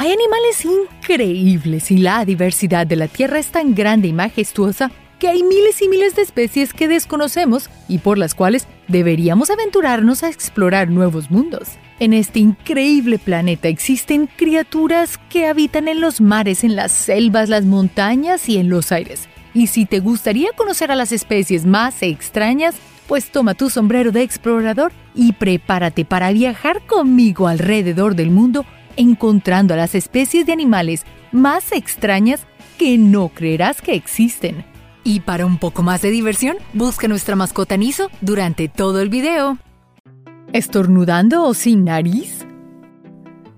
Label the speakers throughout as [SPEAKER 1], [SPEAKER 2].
[SPEAKER 1] Hay animales increíbles y la diversidad de la Tierra es tan grande y majestuosa que hay miles y miles de especies que desconocemos y por las cuales deberíamos aventurarnos a explorar nuevos mundos. En este increíble planeta existen criaturas que habitan en los mares, en las selvas, las montañas y en los aires. Y si te gustaría conocer a las especies más extrañas, pues toma tu sombrero de explorador y prepárate para viajar conmigo alrededor del mundo encontrando a las especies de animales más extrañas que no creerás que existen. Y para un poco más de diversión, busca nuestra mascota Niso durante todo el video. ¿Estornudando o sin nariz?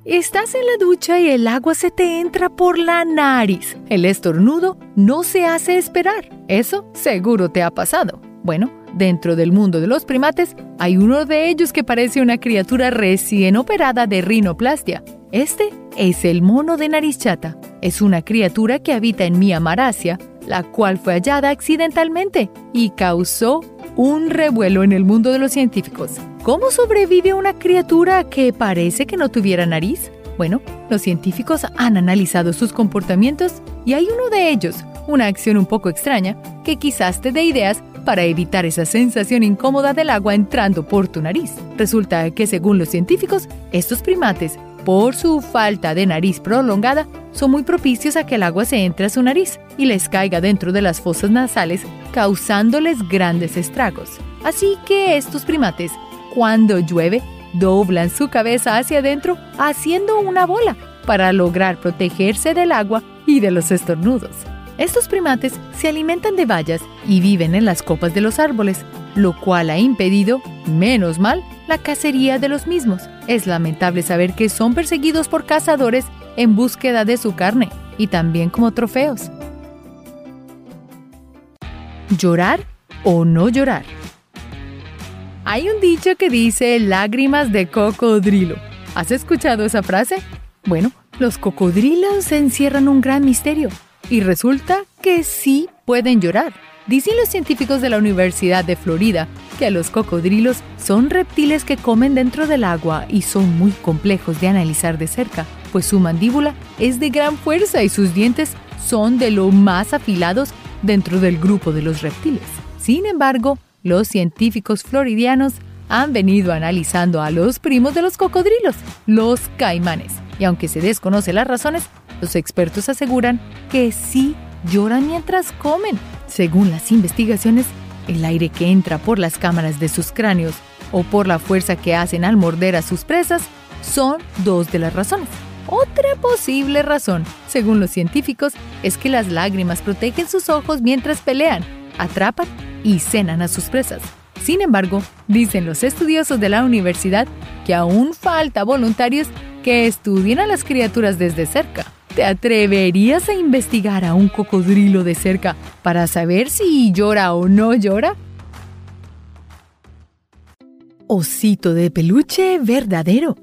[SPEAKER 1] Estás en la ducha y el agua se te entra por la nariz. El estornudo no se hace esperar. Eso seguro te ha pasado. Bueno, dentro del mundo de los primates hay uno de ellos que parece una criatura recién operada de rinoplastia. Este es el mono de nariz chata. Es una criatura que habita en Myanmar, Asia, la cual fue hallada accidentalmente y causó un revuelo en el mundo de los científicos. ¿Cómo sobrevive una criatura que parece que no tuviera nariz? Bueno, los científicos han analizado sus comportamientos y hay uno de ellos, una acción un poco extraña, que quizás te dé ideas para evitar esa sensación incómoda del agua entrando por tu nariz. Resulta que según los científicos, estos primates por su falta de nariz prolongada, son muy propicios a que el agua se entre a su nariz y les caiga dentro de las fosas nasales, causándoles grandes estragos. Así que estos primates, cuando llueve, doblan su cabeza hacia adentro haciendo una bola para lograr protegerse del agua y de los estornudos. Estos primates se alimentan de bayas y viven en las copas de los árboles, lo cual ha impedido, menos mal, la cacería de los mismos. Es lamentable saber que son perseguidos por cazadores en búsqueda de su carne y también como trofeos. ¿Llorar o no llorar? Hay un dicho que dice lágrimas de cocodrilo. ¿Has escuchado esa frase? Bueno, los cocodrilos encierran un gran misterio y resulta que sí pueden llorar. Dicen los científicos de la Universidad de Florida que los cocodrilos son reptiles que comen dentro del agua y son muy complejos de analizar de cerca, pues su mandíbula es de gran fuerza y sus dientes son de lo más afilados dentro del grupo de los reptiles. Sin embargo, los científicos floridianos han venido analizando a los primos de los cocodrilos, los caimanes, y aunque se desconocen las razones, los expertos aseguran que sí lloran mientras comen. Según las investigaciones, el aire que entra por las cámaras de sus cráneos o por la fuerza que hacen al morder a sus presas son dos de las razones. Otra posible razón, según los científicos, es que las lágrimas protegen sus ojos mientras pelean, atrapan y cenan a sus presas. Sin embargo, dicen los estudiosos de la universidad que aún falta voluntarios que estudien a las criaturas desde cerca. ¿Te atreverías a investigar a un cocodrilo de cerca para saber si llora o no llora? Osito de peluche verdadero.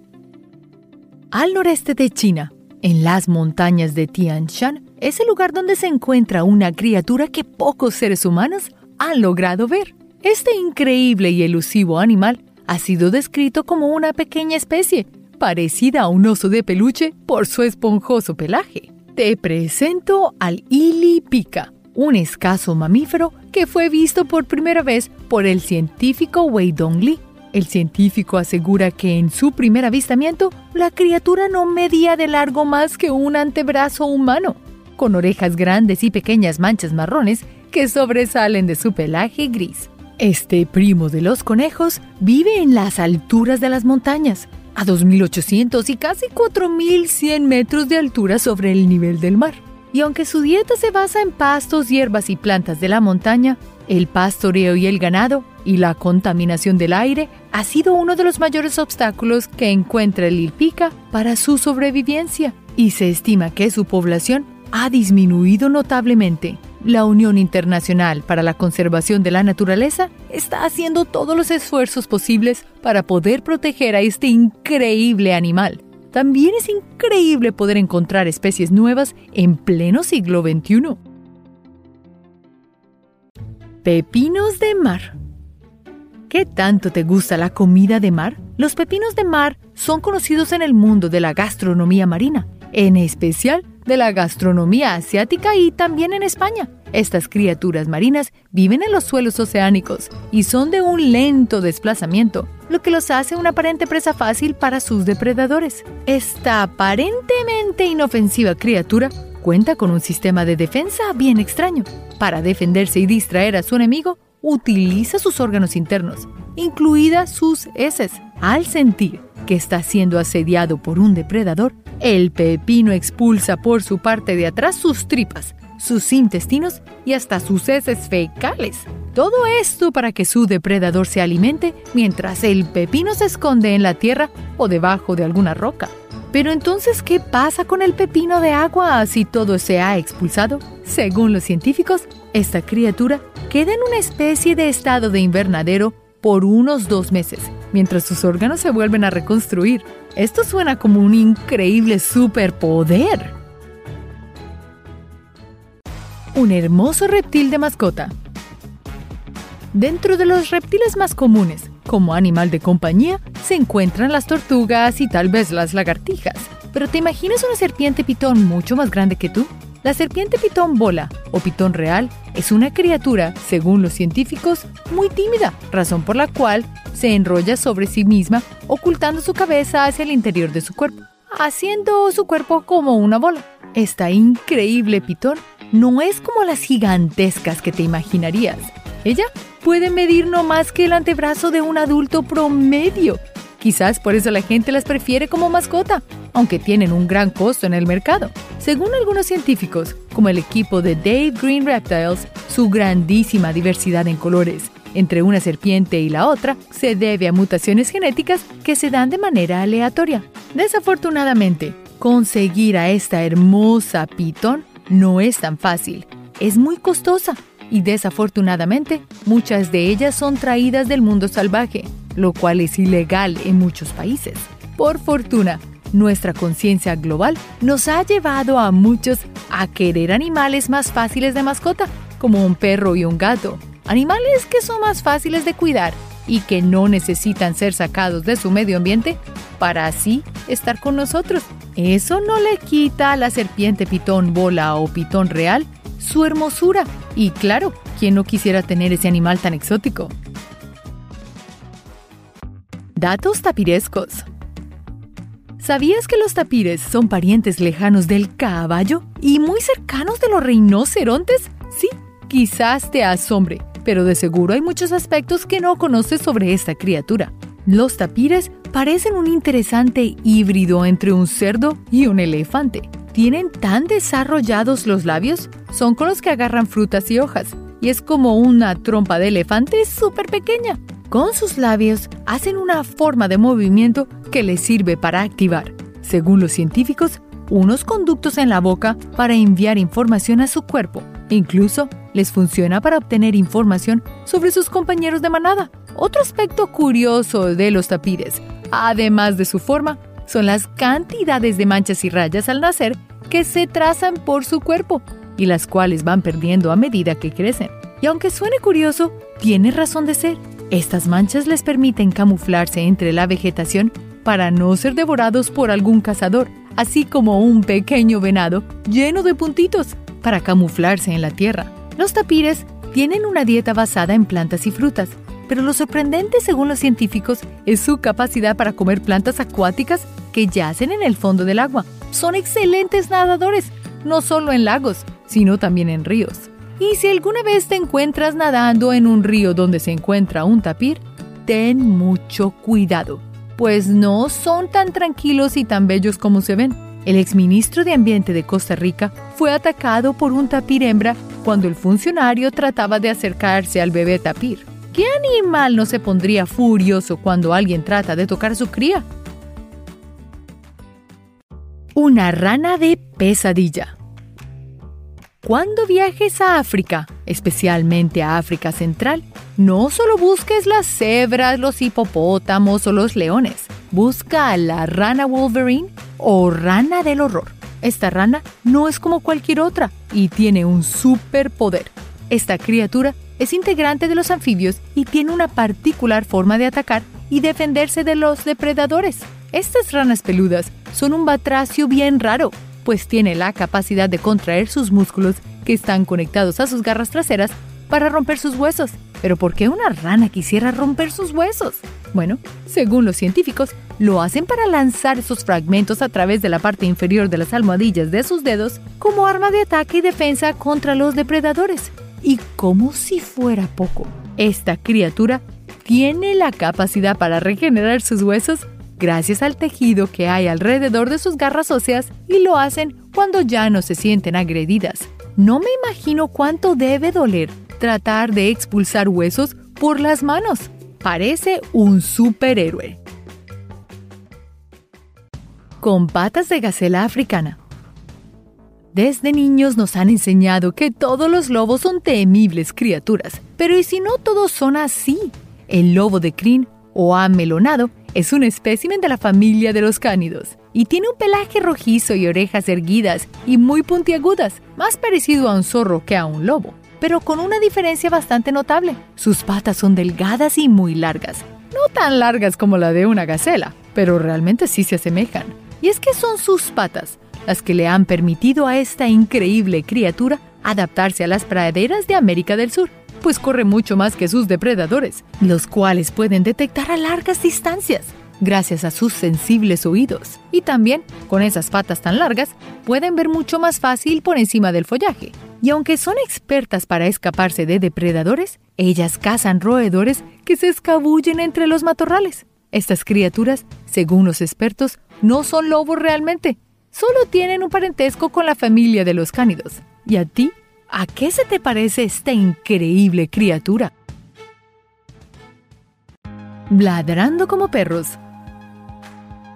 [SPEAKER 1] Al noreste de China, en las montañas de Tian Shan, es el lugar donde se encuentra una criatura que pocos seres humanos han logrado ver. Este increíble y elusivo animal ha sido descrito como una pequeña especie parecida a un oso de peluche por su esponjoso pelaje. Te presento al Ili Pica, un escaso mamífero que fue visto por primera vez por el científico Wei Dongli. El científico asegura que en su primer avistamiento la criatura no medía de largo más que un antebrazo humano, con orejas grandes y pequeñas manchas marrones que sobresalen de su pelaje gris. Este primo de los conejos vive en las alturas de las montañas, a 2.800 y casi 4.100 metros de altura sobre el nivel del mar. Y aunque su dieta se basa en pastos, hierbas y plantas de la montaña, el pastoreo y el ganado y la contaminación del aire ha sido uno de los mayores obstáculos que encuentra el Ilpica para su sobrevivencia y se estima que su población ha disminuido notablemente. La Unión Internacional para la Conservación de la Naturaleza está haciendo todos los esfuerzos posibles para poder proteger a este increíble animal. También es increíble poder encontrar especies nuevas en pleno siglo XXI. Pepinos de mar. ¿Qué tanto te gusta la comida de mar? Los pepinos de mar son conocidos en el mundo de la gastronomía marina en especial de la gastronomía asiática y también en España. Estas criaturas marinas viven en los suelos oceánicos y son de un lento desplazamiento, lo que los hace una aparente presa fácil para sus depredadores. Esta aparentemente inofensiva criatura cuenta con un sistema de defensa bien extraño. Para defenderse y distraer a su enemigo, utiliza sus órganos internos, incluidas sus heces. Al sentir que está siendo asediado por un depredador, el pepino expulsa por su parte de atrás sus tripas, sus intestinos y hasta sus heces fecales. Todo esto para que su depredador se alimente mientras el pepino se esconde en la tierra o debajo de alguna roca. Pero entonces, ¿qué pasa con el pepino de agua si todo se ha expulsado? Según los científicos, esta criatura queda en una especie de estado de invernadero por unos dos meses, mientras sus órganos se vuelven a reconstruir. Esto suena como un increíble superpoder. Un hermoso reptil de mascota. Dentro de los reptiles más comunes, como animal de compañía, se encuentran las tortugas y tal vez las lagartijas. Pero ¿te imaginas una serpiente pitón mucho más grande que tú? La serpiente pitón bola o pitón real es una criatura, según los científicos, muy tímida, razón por la cual se enrolla sobre sí misma, ocultando su cabeza hacia el interior de su cuerpo, haciendo su cuerpo como una bola. Esta increíble pitón no es como las gigantescas que te imaginarías. Ella puede medir no más que el antebrazo de un adulto promedio. Quizás por eso la gente las prefiere como mascota, aunque tienen un gran costo en el mercado. Según algunos científicos, como el equipo de Dave Green Reptiles, su grandísima diversidad en colores entre una serpiente y la otra se debe a mutaciones genéticas que se dan de manera aleatoria. Desafortunadamente, conseguir a esta hermosa pitón no es tan fácil. Es muy costosa y desafortunadamente muchas de ellas son traídas del mundo salvaje, lo cual es ilegal en muchos países. Por fortuna, nuestra conciencia global nos ha llevado a muchos a querer animales más fáciles de mascota, como un perro y un gato. Animales que son más fáciles de cuidar y que no necesitan ser sacados de su medio ambiente para así estar con nosotros. Eso no le quita a la serpiente pitón bola o pitón real su hermosura. Y claro, ¿quién no quisiera tener ese animal tan exótico? Datos tapirescos. ¿Sabías que los tapires son parientes lejanos del caballo y muy cercanos de los rinocerontes? Sí, quizás te asombre, pero de seguro hay muchos aspectos que no conoces sobre esta criatura. Los tapires parecen un interesante híbrido entre un cerdo y un elefante. Tienen tan desarrollados los labios, son con los que agarran frutas y hojas, y es como una trompa de elefante súper pequeña. Con sus labios hacen una forma de movimiento que les sirve para activar, según los científicos, unos conductos en la boca para enviar información a su cuerpo. Incluso les funciona para obtener información sobre sus compañeros de manada. Otro aspecto curioso de los tapires, además de su forma, son las cantidades de manchas y rayas al nacer que se trazan por su cuerpo y las cuales van perdiendo a medida que crecen. Y aunque suene curioso, tiene razón de ser. Estas manchas les permiten camuflarse entre la vegetación para no ser devorados por algún cazador, así como un pequeño venado lleno de puntitos para camuflarse en la tierra. Los tapires tienen una dieta basada en plantas y frutas, pero lo sorprendente según los científicos es su capacidad para comer plantas acuáticas que yacen en el fondo del agua. Son excelentes nadadores, no solo en lagos, sino también en ríos. Y si alguna vez te encuentras nadando en un río donde se encuentra un tapir, ten mucho cuidado, pues no son tan tranquilos y tan bellos como se ven. El exministro de Ambiente de Costa Rica fue atacado por un tapir hembra cuando el funcionario trataba de acercarse al bebé tapir. ¿Qué animal no se pondría furioso cuando alguien trata de tocar su cría? Una rana de pesadilla. Cuando viajes a África, especialmente a África Central, no solo busques las cebras, los hipopótamos o los leones. Busca a la rana Wolverine o rana del horror. Esta rana no es como cualquier otra y tiene un superpoder. Esta criatura es integrante de los anfibios y tiene una particular forma de atacar y defenderse de los depredadores. Estas ranas peludas son un batracio bien raro, pues tiene la capacidad de contraer sus músculos que están conectados a sus garras traseras para romper sus huesos. Pero ¿por qué una rana quisiera romper sus huesos? Bueno, según los científicos, lo hacen para lanzar esos fragmentos a través de la parte inferior de las almohadillas de sus dedos como arma de ataque y defensa contra los depredadores. Y como si fuera poco, esta criatura tiene la capacidad para regenerar sus huesos gracias al tejido que hay alrededor de sus garras óseas y lo hacen cuando ya no se sienten agredidas. No me imagino cuánto debe doler tratar de expulsar huesos por las manos. Parece un superhéroe. Con patas de gacela africana. Desde niños nos han enseñado que todos los lobos son temibles criaturas, pero ¿y si no todos son así? El lobo de crin o amelonado es un espécimen de la familia de los cánidos y tiene un pelaje rojizo y orejas erguidas y muy puntiagudas, más parecido a un zorro que a un lobo pero con una diferencia bastante notable. Sus patas son delgadas y muy largas. No tan largas como la de una gacela, pero realmente sí se asemejan. Y es que son sus patas las que le han permitido a esta increíble criatura adaptarse a las praderas de América del Sur, pues corre mucho más que sus depredadores, los cuales pueden detectar a largas distancias gracias a sus sensibles oídos. Y también, con esas patas tan largas, pueden ver mucho más fácil por encima del follaje. Y aunque son expertas para escaparse de depredadores, ellas cazan roedores que se escabullen entre los matorrales. Estas criaturas, según los expertos, no son lobos realmente, solo tienen un parentesco con la familia de los cánidos. ¿Y a ti? ¿A qué se te parece esta increíble criatura? Bladrando como perros.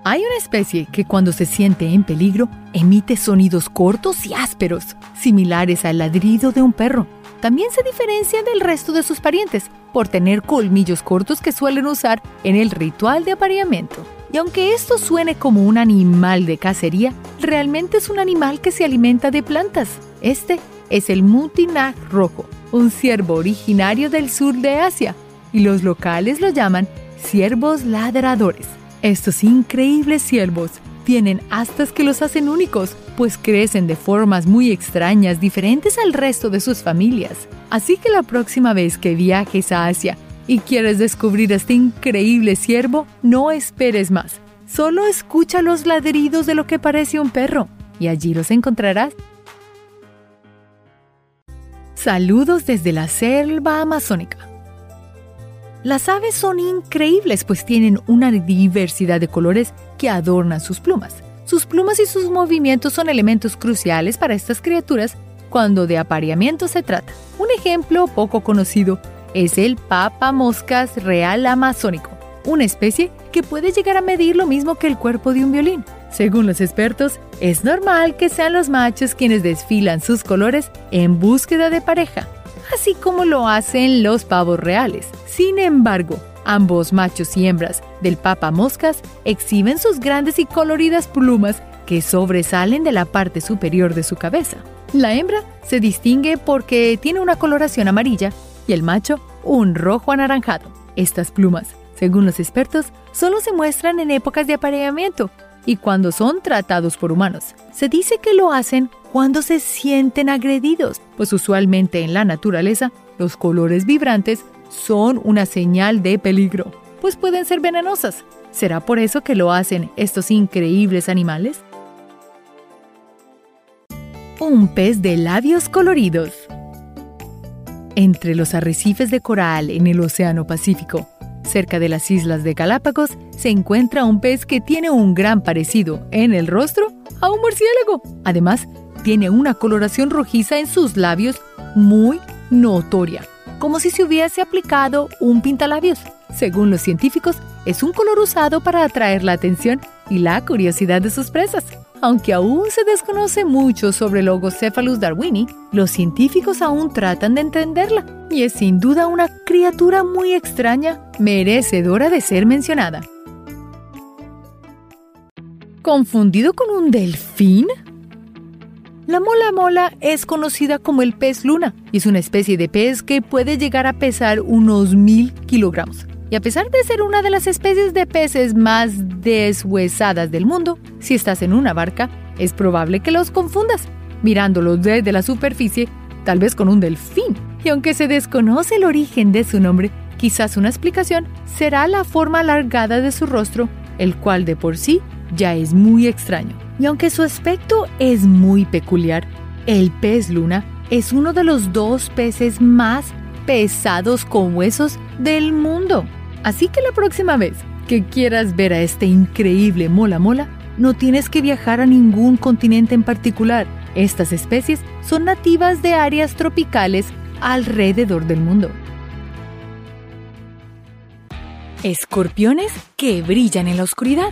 [SPEAKER 1] Hay una especie que cuando se siente en peligro emite sonidos cortos y ásperos, similares al ladrido de un perro. También se diferencia del resto de sus parientes por tener colmillos cortos que suelen usar en el ritual de apareamiento. Y aunque esto suene como un animal de cacería, realmente es un animal que se alimenta de plantas. Este es el mutinag rojo, un ciervo originario del sur de Asia, y los locales lo llaman ciervos ladradores. Estos increíbles ciervos tienen astas que los hacen únicos, pues crecen de formas muy extrañas, diferentes al resto de sus familias. Así que la próxima vez que viajes a Asia y quieres descubrir este increíble ciervo, no esperes más. Solo escucha los ladridos de lo que parece un perro y allí los encontrarás. Saludos desde la selva amazónica. Las aves son increíbles pues tienen una diversidad de colores que adornan sus plumas. Sus plumas y sus movimientos son elementos cruciales para estas criaturas cuando de apareamiento se trata. Un ejemplo poco conocido es el papamoscas real amazónico, una especie que puede llegar a medir lo mismo que el cuerpo de un violín. Según los expertos, es normal que sean los machos quienes desfilan sus colores en búsqueda de pareja, así como lo hacen los pavos reales. Sin embargo, ambos machos y hembras del papa moscas exhiben sus grandes y coloridas plumas que sobresalen de la parte superior de su cabeza. La hembra se distingue porque tiene una coloración amarilla y el macho un rojo anaranjado. Estas plumas, según los expertos, solo se muestran en épocas de apareamiento y cuando son tratados por humanos. Se dice que lo hacen cuando se sienten agredidos, pues usualmente en la naturaleza los colores vibrantes son una señal de peligro, pues pueden ser venenosas. ¿Será por eso que lo hacen estos increíbles animales? Un pez de labios coloridos. Entre los arrecifes de coral en el Océano Pacífico, cerca de las islas de Galápagos, se encuentra un pez que tiene un gran parecido en el rostro a un murciélago. Además, tiene una coloración rojiza en sus labios muy notoria, como si se hubiese aplicado un pintalabios. Según los científicos, es un color usado para atraer la atención y la curiosidad de sus presas. Aunque aún se desconoce mucho sobre Logocephalus darwini, los científicos aún tratan de entenderla y es sin duda una criatura muy extraña, merecedora de ser mencionada. ¿Confundido con un delfín? La mola mola es conocida como el pez luna y es una especie de pez que puede llegar a pesar unos mil kilogramos. Y a pesar de ser una de las especies de peces más deshuesadas del mundo, si estás en una barca, es probable que los confundas, mirándolos desde la superficie, tal vez con un delfín. Y aunque se desconoce el origen de su nombre, quizás una explicación será la forma alargada de su rostro, el cual de por sí ya es muy extraño. Y aunque su aspecto es muy peculiar, el pez luna es uno de los dos peces más pesados con huesos del mundo. Así que la próxima vez que quieras ver a este increíble mola mola, no tienes que viajar a ningún continente en particular. Estas especies son nativas de áreas tropicales alrededor del mundo. Escorpiones que brillan en la oscuridad.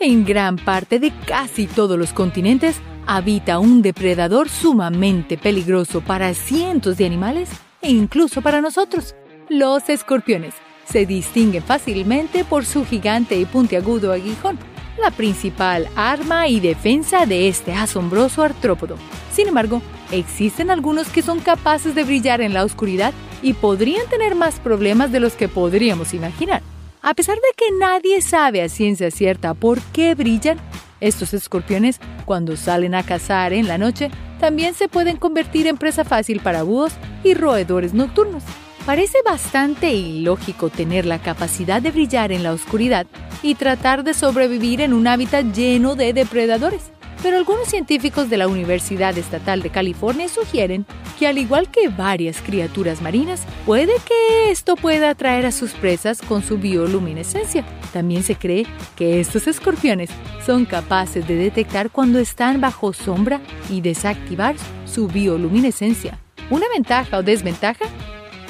[SPEAKER 1] En gran parte de casi todos los continentes habita un depredador sumamente peligroso para cientos de animales e incluso para nosotros. Los escorpiones se distinguen fácilmente por su gigante y puntiagudo aguijón, la principal arma y defensa de este asombroso artrópodo. Sin embargo, existen algunos que son capaces de brillar en la oscuridad y podrían tener más problemas de los que podríamos imaginar. A pesar de que nadie sabe a ciencia cierta por qué brillan, estos escorpiones, cuando salen a cazar en la noche, también se pueden convertir en presa fácil para búhos y roedores nocturnos. Parece bastante ilógico tener la capacidad de brillar en la oscuridad y tratar de sobrevivir en un hábitat lleno de depredadores. Pero algunos científicos de la Universidad Estatal de California sugieren que al igual que varias criaturas marinas, puede que esto pueda atraer a sus presas con su bioluminescencia. También se cree que estos escorpiones son capaces de detectar cuando están bajo sombra y desactivar su bioluminescencia. ¿Una ventaja o desventaja?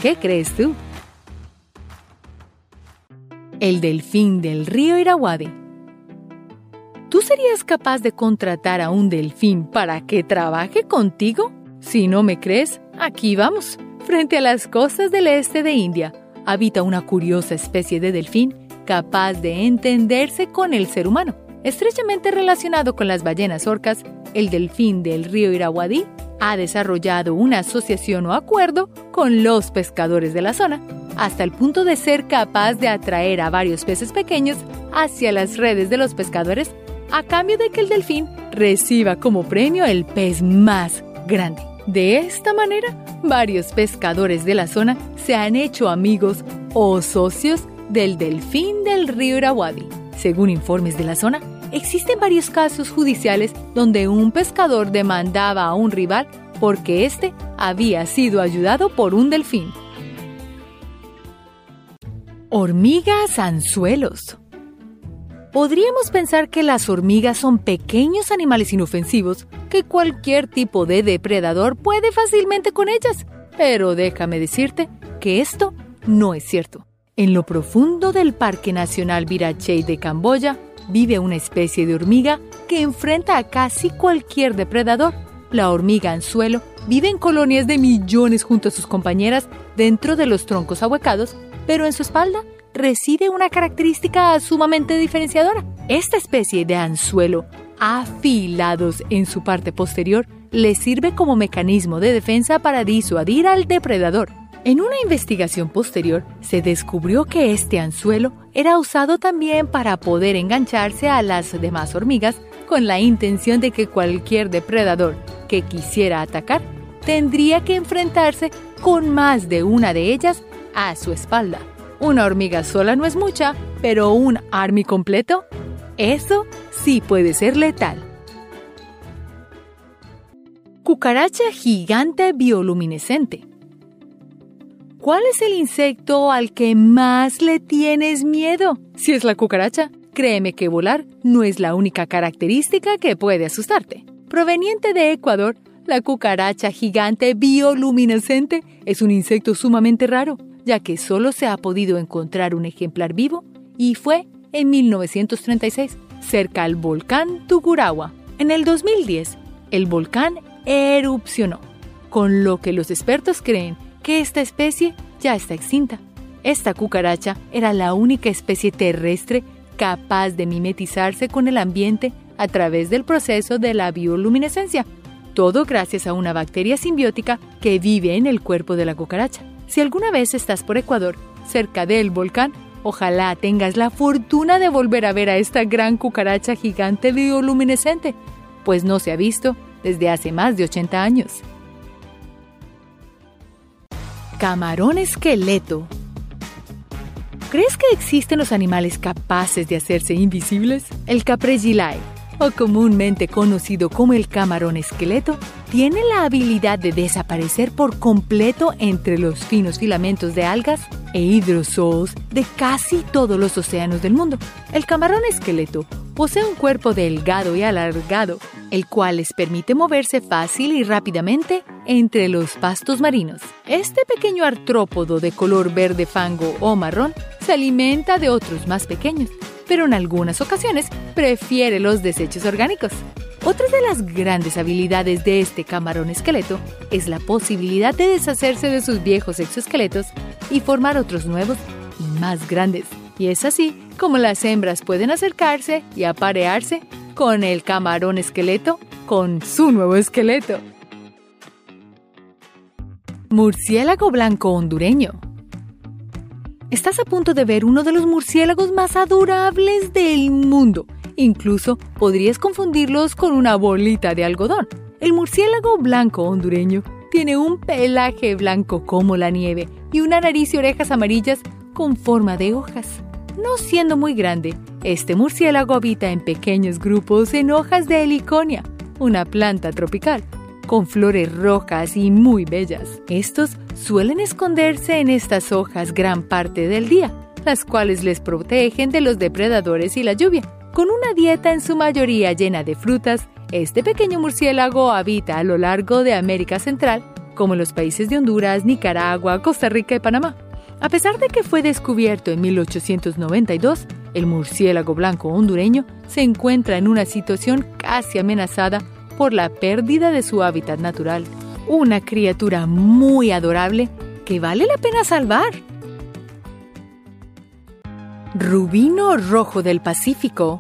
[SPEAKER 1] ¿Qué crees tú? El delfín del río Iraguadi ¿Tú serías capaz de contratar a un delfín para que trabaje contigo? Si no me crees, aquí vamos. Frente a las costas del este de India, habita una curiosa especie de delfín capaz de entenderse con el ser humano. Estrechamente relacionado con las ballenas orcas, el delfín del río Irawadí ha desarrollado una asociación o acuerdo con los pescadores de la zona, hasta el punto de ser capaz de atraer a varios peces pequeños hacia las redes de los pescadores a cambio de que el delfín reciba como premio el pez más grande. De esta manera, varios pescadores de la zona se han hecho amigos o socios del delfín del río Iraguadi. Según informes de la zona, existen varios casos judiciales donde un pescador demandaba a un rival porque éste había sido ayudado por un delfín. Hormigas anzuelos. Podríamos pensar que las hormigas son pequeños animales inofensivos que cualquier tipo de depredador puede fácilmente con ellas. Pero déjame decirte que esto no es cierto. En lo profundo del Parque Nacional Virachey de Camboya vive una especie de hormiga que enfrenta a casi cualquier depredador. La hormiga anzuelo vive en colonias de millones junto a sus compañeras dentro de los troncos ahuecados, pero en su espalda reside una característica sumamente diferenciadora. Esta especie de anzuelo, afilados en su parte posterior, le sirve como mecanismo de defensa para disuadir al depredador. En una investigación posterior se descubrió que este anzuelo era usado también para poder engancharse a las demás hormigas con la intención de que cualquier depredador que quisiera atacar tendría que enfrentarse con más de una de ellas a su espalda. Una hormiga sola no es mucha, pero un army completo, eso sí puede ser letal. Cucaracha gigante bioluminescente. ¿Cuál es el insecto al que más le tienes miedo? Si es la cucaracha, créeme que volar no es la única característica que puede asustarte. Proveniente de Ecuador, la cucaracha gigante bioluminescente es un insecto sumamente raro ya que solo se ha podido encontrar un ejemplar vivo y fue en 1936, cerca al volcán Tuguragua. En el 2010, el volcán erupcionó, con lo que los expertos creen que esta especie ya está extinta. Esta cucaracha era la única especie terrestre capaz de mimetizarse con el ambiente a través del proceso de la bioluminescencia, todo gracias a una bacteria simbiótica que vive en el cuerpo de la cucaracha. Si alguna vez estás por Ecuador, cerca del volcán, ojalá tengas la fortuna de volver a ver a esta gran cucaracha gigante bioluminescente, pues no se ha visto desde hace más de 80 años. Camarón esqueleto. ¿Crees que existen los animales capaces de hacerse invisibles? El caprellilai, o comúnmente conocido como el camarón esqueleto, tiene la habilidad de desaparecer por completo entre los finos filamentos de algas e hidrozoos de casi todos los océanos del mundo. El camarón esqueleto posee un cuerpo delgado y alargado, el cual les permite moverse fácil y rápidamente entre los pastos marinos. Este pequeño artrópodo de color verde fango o marrón se alimenta de otros más pequeños, pero en algunas ocasiones prefiere los desechos orgánicos. Otra de las grandes habilidades de este camarón esqueleto es la posibilidad de deshacerse de sus viejos exoesqueletos y formar otros nuevos y más grandes. Y es así como las hembras pueden acercarse y aparearse con el camarón esqueleto con su nuevo esqueleto. Murciélago blanco hondureño. Estás a punto de ver uno de los murciélagos más adorables del mundo. Incluso podrías confundirlos con una bolita de algodón. El murciélago blanco hondureño tiene un pelaje blanco como la nieve y una nariz y orejas amarillas con forma de hojas. No siendo muy grande, este murciélago habita en pequeños grupos en hojas de heliconia, una planta tropical, con flores rojas y muy bellas. Estos suelen esconderse en estas hojas gran parte del día, las cuales les protegen de los depredadores y la lluvia. Con una dieta en su mayoría llena de frutas, este pequeño murciélago habita a lo largo de América Central, como los países de Honduras, Nicaragua, Costa Rica y Panamá. A pesar de que fue descubierto en 1892, el murciélago blanco hondureño se encuentra en una situación casi amenazada por la pérdida de su hábitat natural. Una criatura muy adorable que vale la pena salvar. Rubino rojo del Pacífico.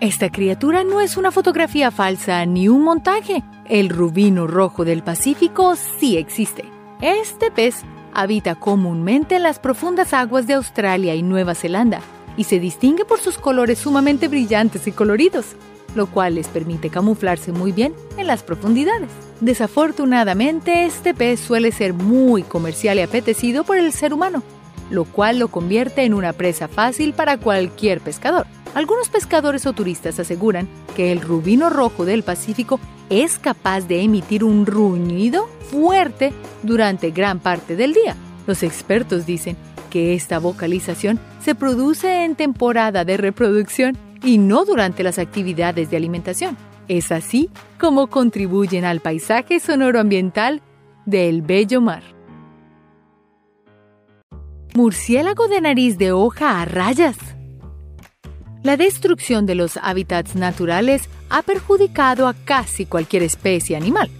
[SPEAKER 1] Esta criatura no es una fotografía falsa ni un montaje. El rubino rojo del Pacífico sí existe. Este pez habita comúnmente en las profundas aguas de Australia y Nueva Zelanda y se distingue por sus colores sumamente brillantes y coloridos, lo cual les permite camuflarse muy bien en las profundidades. Desafortunadamente, este pez suele ser muy comercial y apetecido por el ser humano, lo cual lo convierte en una presa fácil para cualquier pescador. Algunos pescadores o turistas aseguran que el rubino rojo del Pacífico es capaz de emitir un ruñido fuerte durante gran parte del día. Los expertos dicen que esta vocalización se produce en temporada de reproducción y no durante las actividades de alimentación. Es así como contribuyen al paisaje sonoro ambiental del bello mar. Murciélago de nariz de hoja a rayas. La destrucción de los hábitats naturales ha perjudicado a casi cualquier especie animal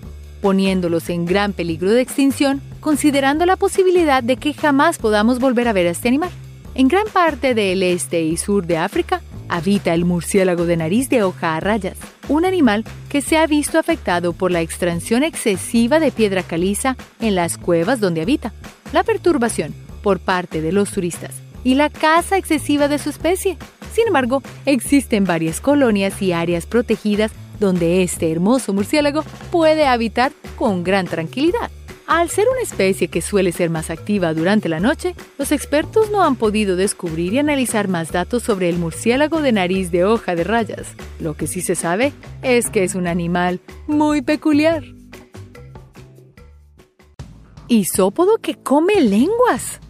[SPEAKER 1] poniéndolos en gran peligro de extinción, considerando la posibilidad de que jamás podamos volver a ver a este animal. En gran parte del este y sur de África habita el murciélago de nariz de hoja a rayas, un animal que se ha visto afectado por la extracción excesiva de piedra caliza en las cuevas donde habita, la perturbación por parte de los turistas y la caza excesiva de su especie. Sin embargo, existen varias colonias y áreas protegidas donde este hermoso murciélago puede habitar con gran tranquilidad. Al ser una especie que suele ser más activa durante la noche, los expertos no han podido descubrir y analizar más datos sobre el murciélago de nariz de hoja de rayas. Lo que sí se sabe es que es un animal muy peculiar. Isópodo que come lenguas.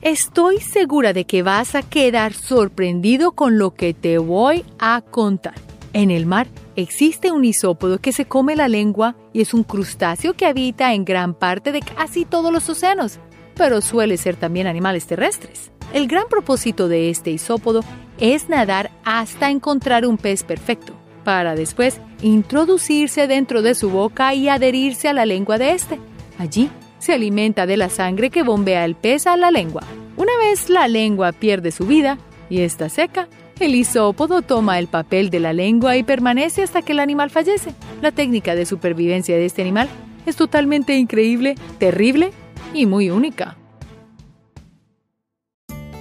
[SPEAKER 1] Estoy segura de que vas a quedar sorprendido con lo que te voy a contar. En el mar existe un isópodo que se come la lengua y es un crustáceo que habita en gran parte de casi todos los océanos, pero suele ser también animales terrestres. El gran propósito de este isópodo es nadar hasta encontrar un pez perfecto, para después introducirse dentro de su boca y adherirse a la lengua de este. Allí se alimenta de la sangre que bombea el pez a la lengua. Una vez la lengua pierde su vida y está seca, el isópodo toma el papel de la lengua y permanece hasta que el animal fallece. La técnica de supervivencia de este animal es totalmente increíble, terrible y muy única.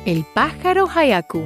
[SPEAKER 1] El pájaro Hayaku.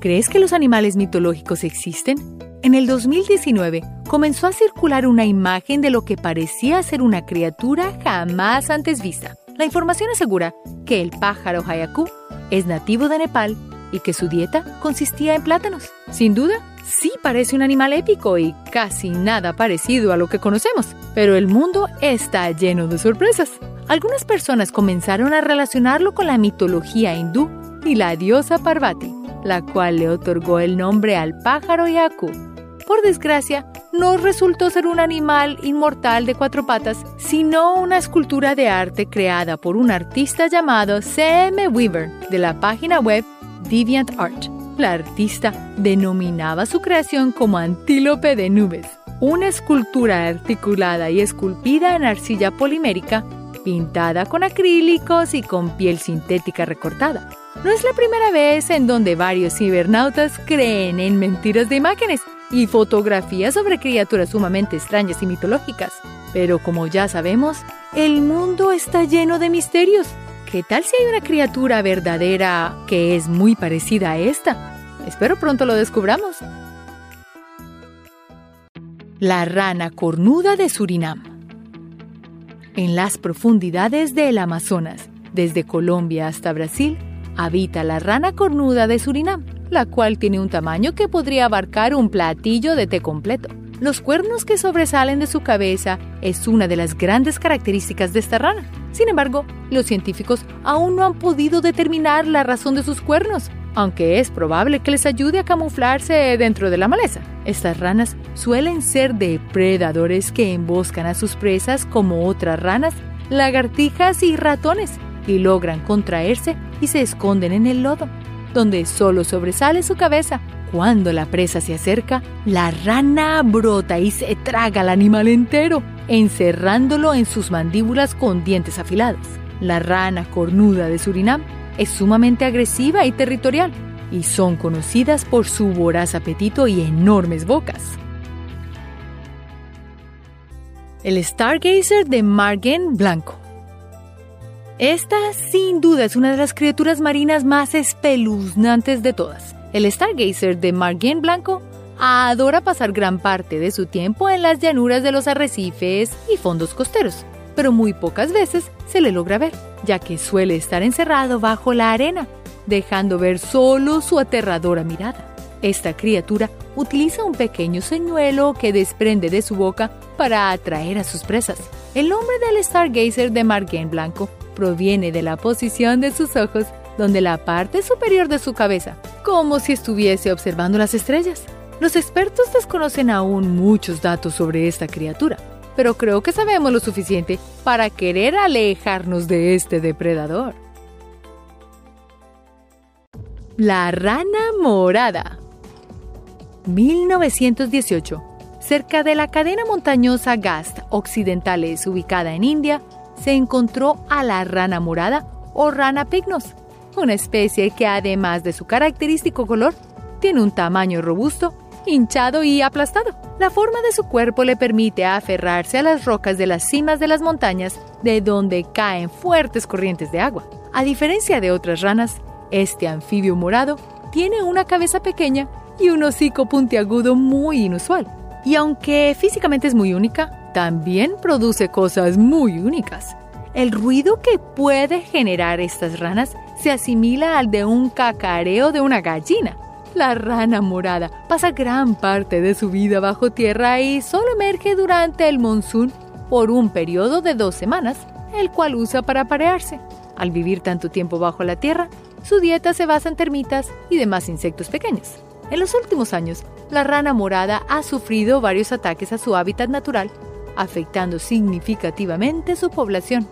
[SPEAKER 1] ¿Crees que los animales mitológicos existen? En el 2019 comenzó a circular una imagen de lo que parecía ser una criatura jamás antes vista. La información asegura que el pájaro Hayaku es nativo de Nepal y que su dieta consistía en plátanos. Sin duda, sí parece un animal épico y casi nada parecido a lo que conocemos, pero el mundo está lleno de sorpresas. Algunas personas comenzaron a relacionarlo con la mitología hindú y la diosa Parvati, la cual le otorgó el nombre al pájaro Yaku. Por desgracia, no resultó ser un animal inmortal de cuatro patas, sino una escultura de arte creada por un artista llamado C.M. Weaver de la página web DeviantArt. La artista denominaba su creación como Antílope de Nubes, una escultura articulada y esculpida en arcilla polimérica pintada con acrílicos y con piel sintética recortada. No es la primera vez en donde varios cibernautas creen en mentiras de imágenes y fotografías sobre criaturas sumamente extrañas y mitológicas. Pero como ya sabemos, el mundo está lleno de misterios. ¿Qué tal si hay una criatura verdadera que es muy parecida a esta? Espero pronto lo descubramos. La rana cornuda de Surinam. En las profundidades del Amazonas, desde Colombia hasta Brasil, habita la rana cornuda de Surinam, la cual tiene un tamaño que podría abarcar un platillo de té completo. Los cuernos que sobresalen de su cabeza es una de las grandes características de esta rana. Sin embargo, los científicos aún no han podido determinar la razón de sus cuernos, aunque es probable que les ayude a camuflarse dentro de la maleza. Estas ranas suelen ser depredadores que emboscan a sus presas como otras ranas, lagartijas y ratones, y logran contraerse y se esconden en el lodo, donde solo sobresale su cabeza. Cuando la presa se acerca, la rana brota y se traga al animal entero, encerrándolo en sus mandíbulas con dientes afilados. La rana cornuda de Surinam es sumamente agresiva y territorial, y son conocidas por su voraz apetito y enormes bocas. El Stargazer de Margen Blanco. Esta, sin duda, es una de las criaturas marinas más espeluznantes de todas. El Stargazer de Margen Blanco adora pasar gran parte de su tiempo en las llanuras de los arrecifes y fondos costeros, pero muy pocas veces se le logra ver, ya que suele estar encerrado bajo la arena, dejando ver solo su aterradora mirada. Esta criatura utiliza un pequeño señuelo que desprende de su boca para atraer a sus presas. El nombre del Stargazer de Margen Blanco proviene de la posición de sus ojos, donde la parte superior de su cabeza, como si estuviese observando las estrellas. Los expertos desconocen aún muchos datos sobre esta criatura, pero creo que sabemos lo suficiente para querer alejarnos de este depredador. La rana morada. 1918. Cerca de la cadena montañosa Gast Occidentales ubicada en India, se encontró a la rana morada o rana pignos, una especie que además de su característico color, tiene un tamaño robusto hinchado y aplastado. La forma de su cuerpo le permite aferrarse a las rocas de las cimas de las montañas de donde caen fuertes corrientes de agua. A diferencia de otras ranas, este anfibio morado tiene una cabeza pequeña y un hocico puntiagudo muy inusual. Y aunque físicamente es muy única, también produce cosas muy únicas. El ruido que puede generar estas ranas se asimila al de un cacareo de una gallina. La rana morada pasa gran parte de su vida bajo tierra y solo emerge durante el monzón por un periodo de dos semanas, el cual usa para parearse. Al vivir tanto tiempo bajo la tierra, su dieta se basa en termitas y demás insectos pequeños. En los últimos años, la rana morada ha sufrido varios ataques a su hábitat natural, afectando significativamente su población.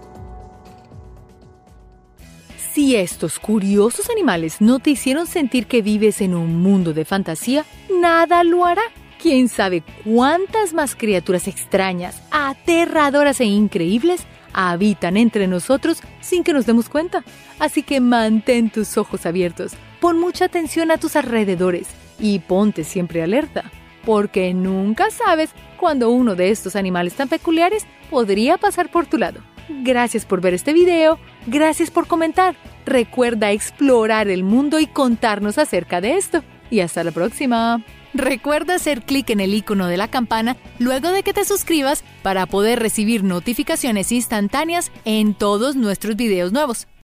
[SPEAKER 1] Si estos curiosos animales no te hicieron sentir que vives en un mundo de fantasía, nada lo hará. ¿Quién sabe cuántas más criaturas extrañas, aterradoras e increíbles habitan entre nosotros sin que nos demos cuenta? Así que mantén tus ojos abiertos, pon mucha atención a tus alrededores y ponte siempre alerta, porque nunca sabes cuándo uno de estos animales tan peculiares podría pasar por tu lado. Gracias por ver este video, gracias por comentar recuerda explorar el mundo y contarnos acerca de esto. Y hasta la próxima. Recuerda hacer clic en el icono de la campana luego de que te suscribas para poder recibir notificaciones instantáneas en todos nuestros videos nuevos.